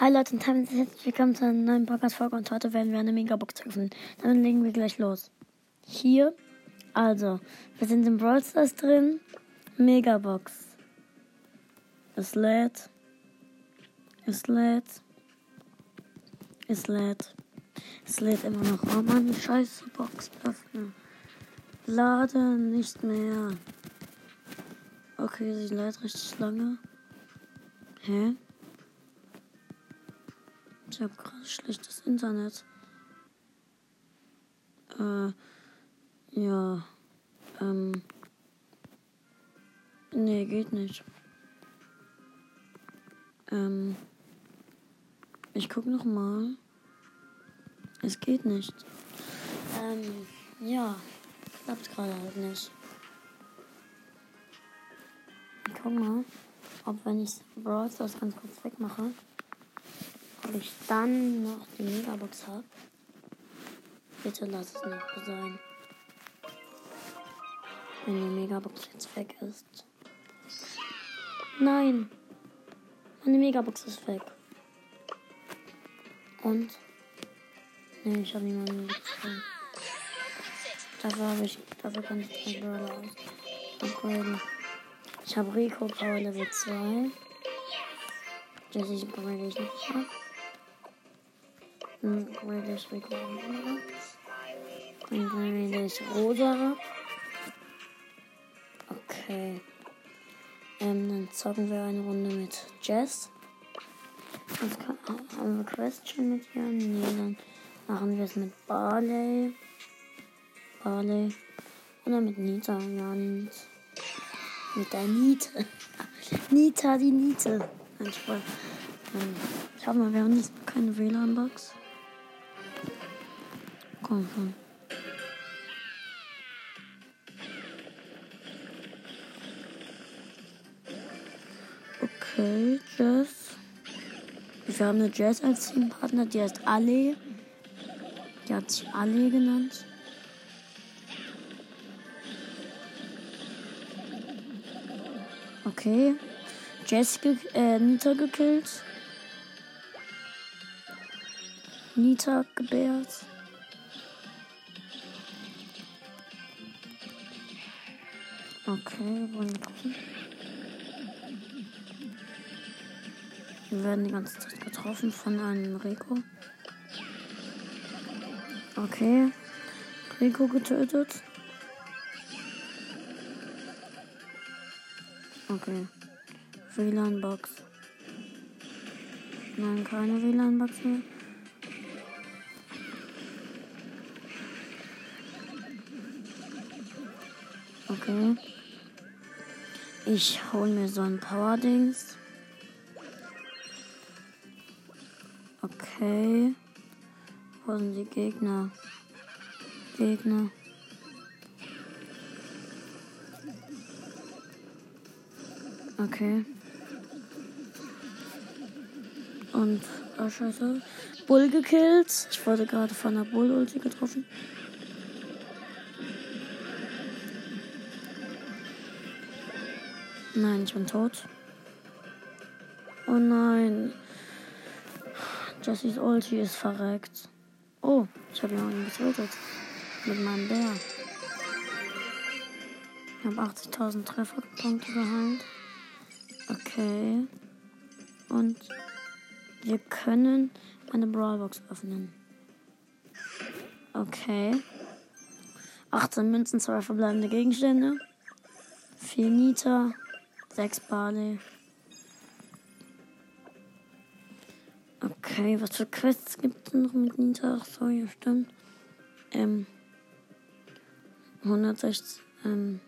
Hi Leute und herzlich willkommen zu einer neuen Podcast-Folge und heute werden wir eine Megabox öffnen. Dann legen wir gleich los. Hier, also, wir sind im Brawl Stars drin. Megabox. Es lädt. Es lädt. Es lädt. Es lädt immer noch. Oh Mann, scheiße Box öffnen. Lade nicht mehr. Okay, sie lädt richtig lange. Hä? Ich habe gerade schlechtes Internet. Äh, ja. Ähm. Nee, geht nicht. Ähm. Ich guck noch mal. Es geht nicht. Ähm, ja. Klappt gerade halt nicht. Ich guck mal, ob wenn ich Brawl ganz kurz wegmache ob ich dann noch die Megabox habe. Bitte lass es so sein. Wenn die Megabox jetzt weg ist. Nein! Meine Megabox ist weg. Und? Nee, ich habe niemanden gezogen. Dafür habe ich, dafür kann ich zwei Brawler upgraden. Ich habe Rico Power Level 2. Das upgrade ich nicht ab. Ich ab. Dann grade ich Rosa. Okay. Ähm, dann zocken wir eine Runde mit Jess. Kann, haben wir Question mit ihr? Nee, dann machen wir es mit Barley. Barley. Oder mit Nita. Ja, Nita. Mit der Niete. Nita, die Niete. Nein, Spaß. Ähm, ich habe mal währenddessen keine WLAN-Box. Komm schon. Okay, Jess. Wir haben eine Jess als Teampartner, die heißt Ali. Die hat sich Ali genannt. Okay. Jess ge äh, Nita gekillt. Nita gebärt. Okay, wollen wir gucken. Wir werden die ganze Zeit getroffen von einem Rico. Okay. Rico getötet. Okay. WLAN-Box. Nein, keine WLAN-Box mehr. Okay. Ich hole mir so ein Power-Dings. Okay. Wo sind die Gegner? Gegner. Okay. Und, oh scheiße. Bull gekillt. Ich wurde gerade von der Bull-Ulti getroffen. Nein, ich bin tot. Oh nein. Jessys Ulti ist verreckt. Oh, ich habe jemanden getötet. Mit meinem Bär. Ich habe 80.000 Trefferpunkte geheilt. Okay. Und wir können eine Brawlbox öffnen. Okay. 18 Münzen, 2 verbleibende Gegenstände. 4 Nita, 6 Barley. Okay, was für Quests gibt es noch mit Nita? Ach so, ja, stimmt. Ähm. 160. Ähm.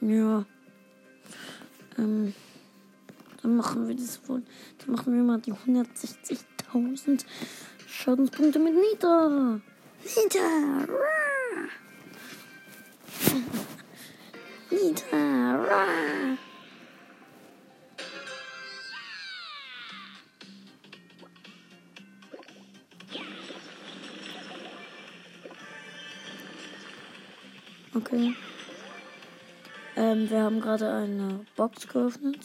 Ja. Ähm. Dann machen wir das wohl. Dann machen wir mal die 160.000 Schadenspunkte mit Nita. Nita! Nita! Okay. Ähm, wir haben gerade eine Box geöffnet.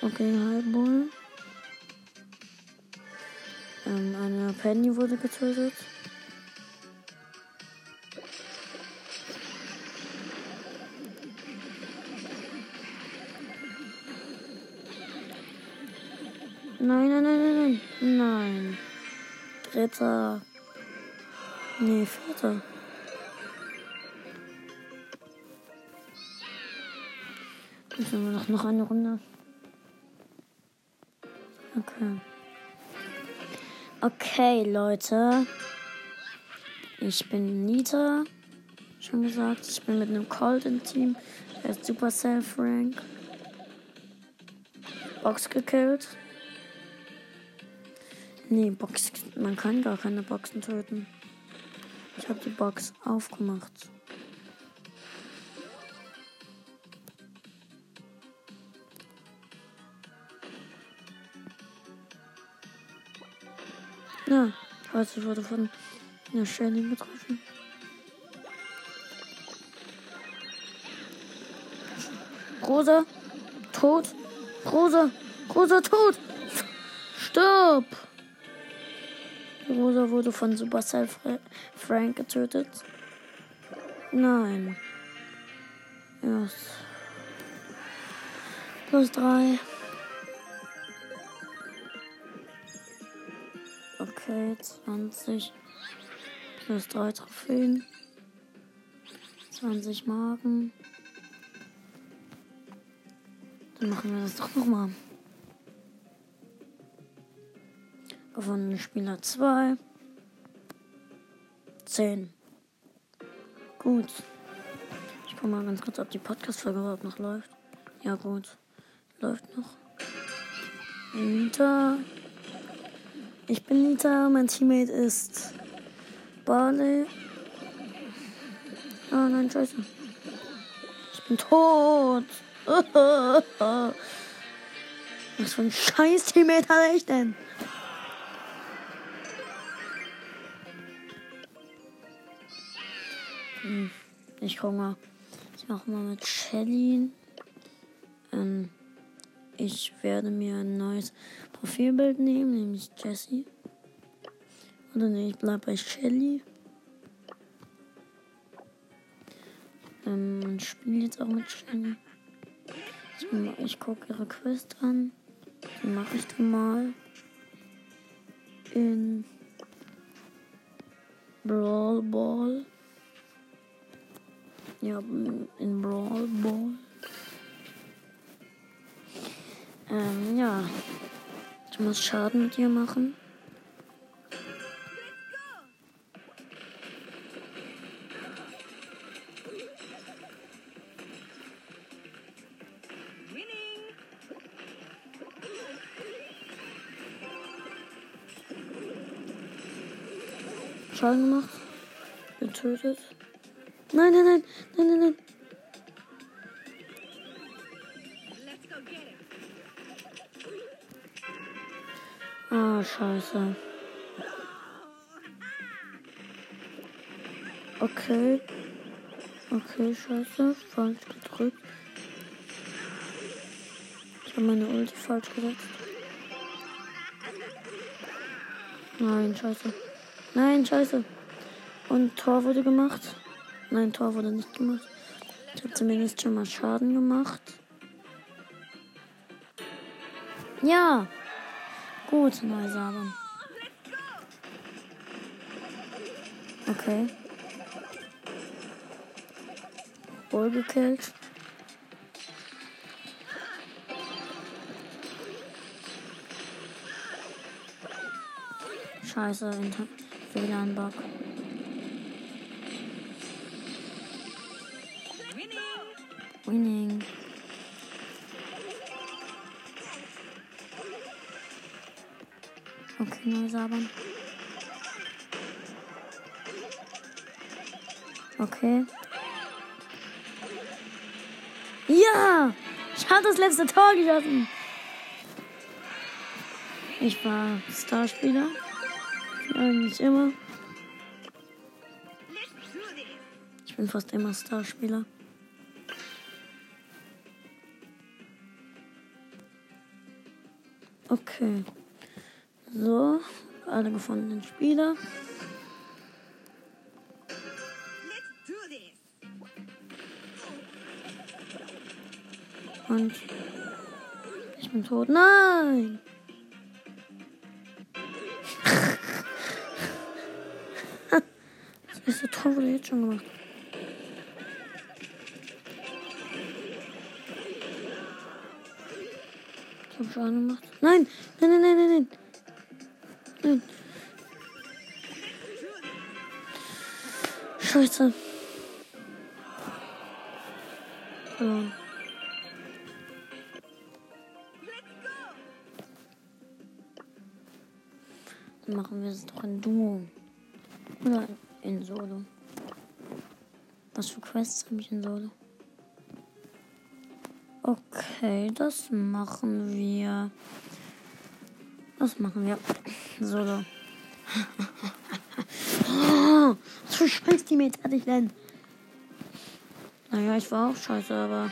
Okay, Halbbull. Ähm, eine Penny wurde getötet. Nein, nein, nein, nein. Dritter. Nee, vierter. Müssen wir noch, noch eine Runde. Okay. Okay, Leute. Ich bin Nita. Schon gesagt, ich bin mit einem Colt im Team. Er ist Supercell Frank. Box gekillt. Nee, Box. Man kann gar keine Boxen töten. Ich habe die Box aufgemacht. Ja, also wurde von einer Shelly getroffen. Rosa, tot. Rosa, Rosa, tot. Stopp. Rosa wurde von Supercell Frank getötet. Nein. Yes. Plus drei. Okay, 20. Plus drei Trophäen. 20 Marken. Dann machen wir das doch nochmal. Gewonnene Spieler 2. 10. Gut. Ich guck mal ganz kurz, ob die Podcast-Folge überhaupt noch läuft. Ja, gut. Läuft noch. Nita. Ich bin Nita. Mein Teammate ist Barley. Oh nein, scheiße. Ich bin tot. Was für ein scheiß Teammate hatte ich denn? Ich guck mal. Ich mache mal mit Shelly. Ähm, ich werde mir ein neues Profilbild nehmen, nämlich Jessie. Oder nee, ich bleib bei Shelly. Ähm, ich spiele jetzt auch mit Shelly. Ich, ich gucke ihre Quest an. Die mache ich dann mal. In Brawl Ball. Ja, in Brawl Ball. Ähm, ja. Ich muss Schaden mit ihr machen. Schaden gemacht. Getötet. Nein, nein, nein, nein, nein, nein. Ah, scheiße. Okay. Okay, scheiße. Falsch gedrückt. Ich habe meine Ulti falsch gesetzt. Nein, scheiße. Nein, scheiße. Und Tor wurde gemacht. Nein, Tor wurde nicht gemacht. Ich habe zumindest schon mal Schaden gemacht. Ja. Gut, Neusamen. Okay. Bull gekillt. Scheiße, WLAN-Bug. Winning. Okay, neu sabern. Okay. Ja! Ich habe das letzte Tor geschossen. Ich war Starspieler. Eigentlich immer. Ich bin fast immer Starspieler. Okay. So, alle gefundenen Spieler. Und ich bin tot. Nein! Das ist so toll, wurde jetzt schon gemacht. Schaden gemacht. Nein! Nein, nein, nein, nein, nein! Nein! Scheiße. Verloren. Dann machen wir es doch in Duo. Oder in Solo. Was für Quests habe ich in Solo? Okay, das machen wir. Das machen wir. Solo. Oh, für scheiß Teammates hatte ich denn? Naja, ich war auch scheiße, aber.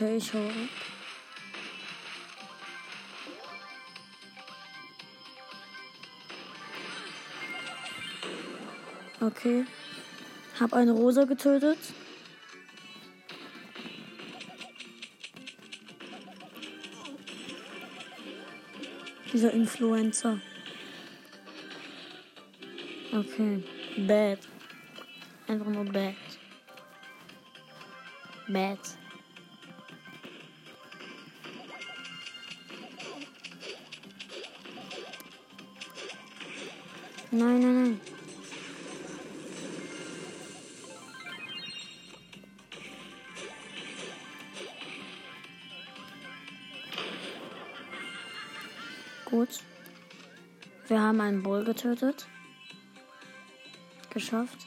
Okay, ich hau ab. Okay. Hab eine Rosa getötet. Dieser Influencer. Okay. Bad. Einfach nur bad. Bad. Nein, nein, nein. Gut. Wir haben einen Bull getötet. Geschafft.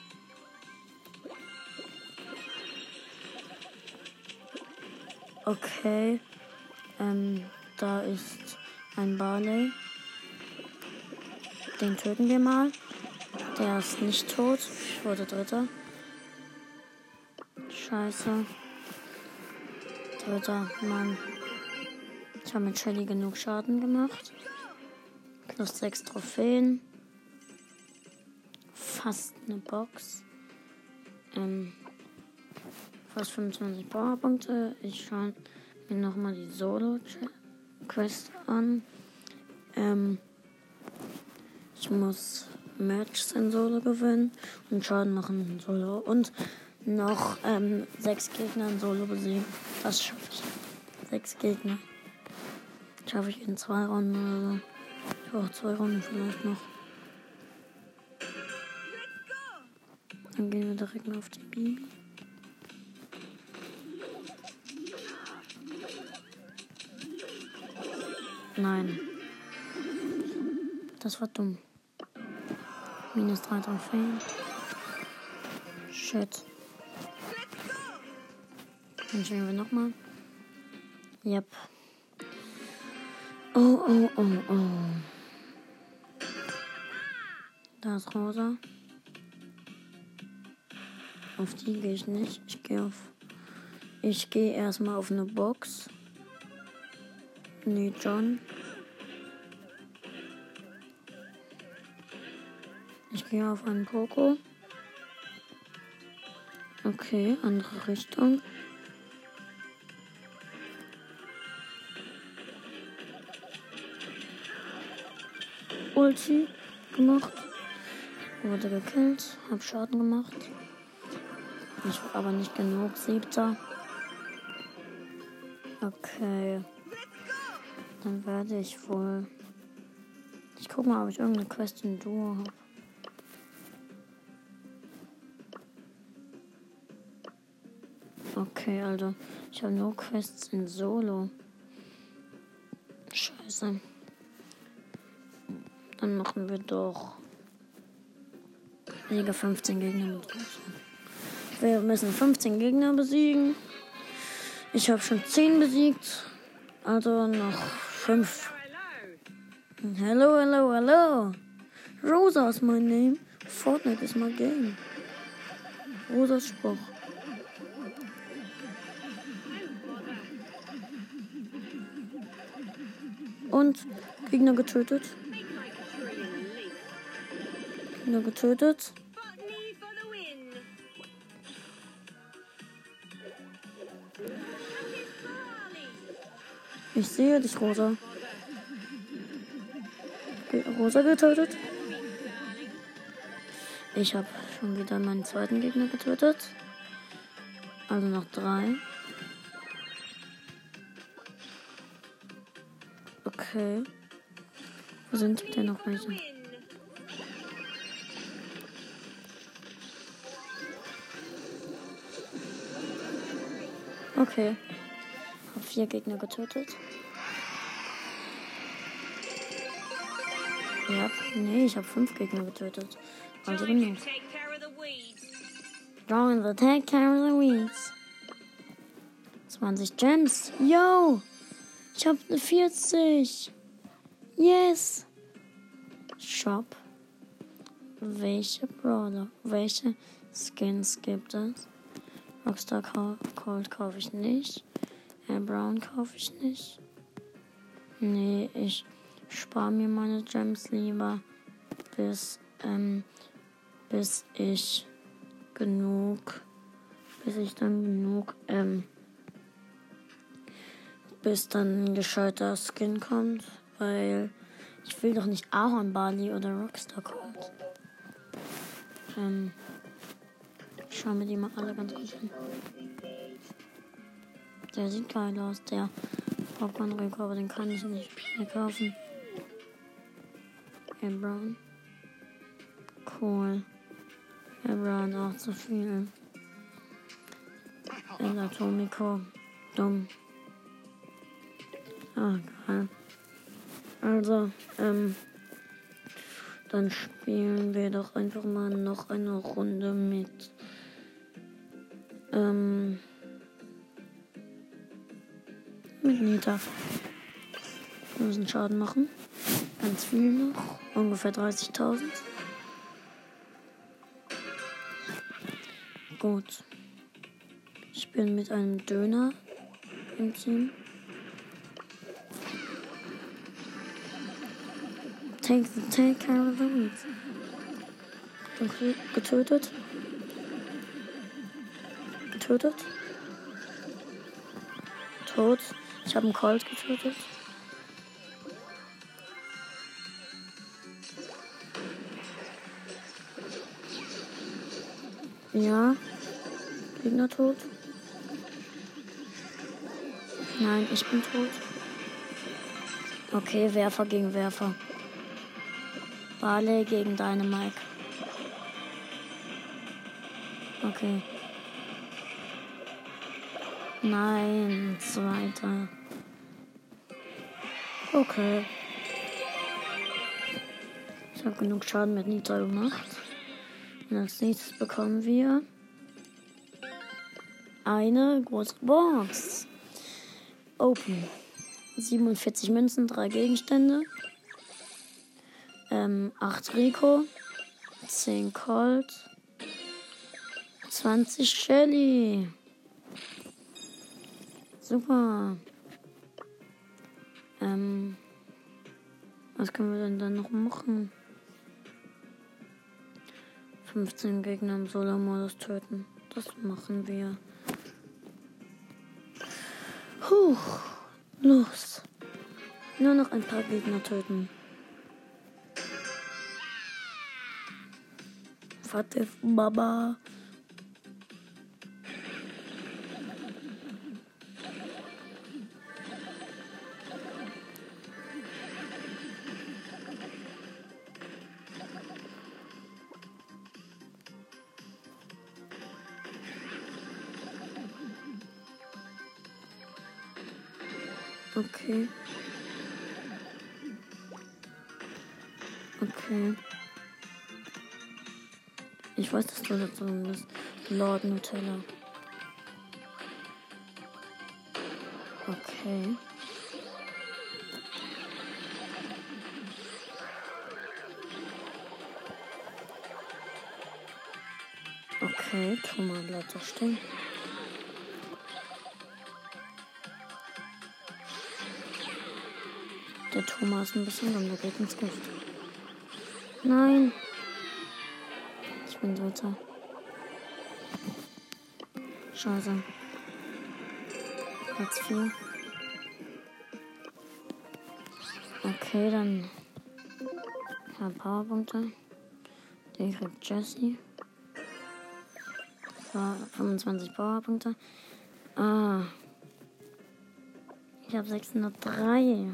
Okay. Ähm, da ist ein Barley. Den töten wir mal. Der ist nicht tot. Ich wurde dritter. Scheiße. Dritter, Mann. Ich habe mit Shelly genug Schaden gemacht. Plus sechs Trophäen. Fast eine Box. Ähm, fast 25 Powerpunkte. Ich schaue mir nochmal die Solo-Quest an. Ähm, ich muss Matches in Solo gewinnen und Schaden machen in Solo und noch ähm, sechs Gegner in Solo besiegen. Das schaffe ich. Sechs Gegner. Schaffe ich in zwei Runden oder so. Ich brauche zwei Runden vielleicht noch. Dann gehen wir direkt mal auf die Bibi. Nein. Das war dumm. Minus drei Trophäen. Shit. Dann spielen wir nochmal. Yep. Oh, oh, oh, oh. Da ist Rosa. Auf die gehe ich nicht. Ich gehe auf. Ich gehe erstmal auf eine Box. Nee, John. Gehe auf einen Poco. Okay, andere Richtung. Ulti gemacht. Wurde gekillt. Hab Schaden gemacht. Ich aber nicht genug. Siebter. Okay. Dann werde ich wohl. Ich guck mal, ob ich irgendeine Quest in Duo habe. Okay, Alter. Ich habe nur Quests in Solo. Scheiße. Dann machen wir doch. Liga 15 Gegner besiegen. Wir müssen 15 Gegner besiegen. Ich habe schon 10 besiegt. Also noch 5. Hello. Hello, hello. Rosa is my name. Fortnite is my game. Rosas Spruch. Und Gegner getötet. Gegner getötet. Ich sehe dich, Rosa. Rosa getötet. Ich habe schon wieder meinen zweiten Gegner getötet. Also noch drei. Okay. Wo sind denn noch welche? Okay. Hab vier Gegner getötet. Ja, nee, ich habe fünf Gegner getötet. Also genug. Drawing the take care of the weeds. 20 Gems. Yo! Ich hab eine 40. Yes! Shop. Welche Brawler, welche Skins gibt es? Rockstar Col- Cold kaufe ich nicht. Air Brown kaufe ich nicht. Nee, ich spare mir meine Gems lieber, bis, ähm, bis ich genug, bis ich dann genug, ähm, bis dann ein gescheiter Skin kommt, weil ich will doch nicht Ahorn Bali oder Rockstar Cold. Ähm, ich schau mir die mal alle ganz gut an. Der sieht geil aus, der Popcorn Rico, aber den kann ich nicht mehr kaufen. Hey Brown. Cool. Hey Brown auch zu viel. El Atomico. Dumm. Ah, geil. Also, ähm, dann spielen wir doch einfach mal noch eine Runde mit. Ähm, mit Nita. Wir müssen Schaden machen. Ganz viel noch. Ungefähr 30.000. Gut. Ich bin mit einem Döner im Team. The weeds. Bin ge- getötet. Getötet. Tot. Ich habe einen Colt getötet. Ja. Gegner tot. Nein, ich bin tot. Okay, Werfer gegen Werfer. Barley gegen Dynamike. Okay. Nein, zweiter. Okay. Ich habe genug Schaden mit Nita gemacht. Und als nächstes bekommen wir eine große Box. Open. 47 Münzen, 3 Gegenstände. Ähm, 8 Rico. 10 Colt. 20 Shelly. Super. Ähm, was können wir denn dann noch machen? 15 Gegner im Solo-Modus töten. Das machen wir. Huch. Los. Nur noch ein paar Gegner töten. Fatih Baba. Dazu bist. Lord Nutella. Okay. Okay, Thomas bleibt doch stehen. Der Thomas ist ein bisschen dumm, der geht ins Gift. Nein. Ich bin Dritter. Scheiße. Platz 4. Okay, dann. Ein paar Powerpunkte. Der kriegt Jesse. So, 25 Powerpunkte. Ah. Ich habe 603.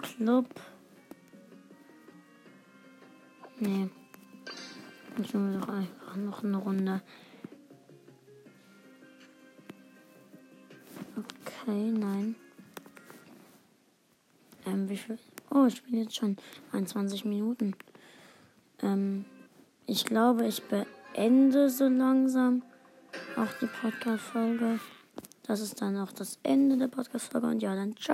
Club. Nee. Ich will doch einfach noch eine Runde. Okay, nein. Ähm, wie viel? Oh, ich spiele jetzt schon 21 Minuten. Ähm, ich glaube, ich beende so langsam auch die Podcast-Folge. Das ist dann auch das Ende der Podcast-Folge und ja, dann ciao.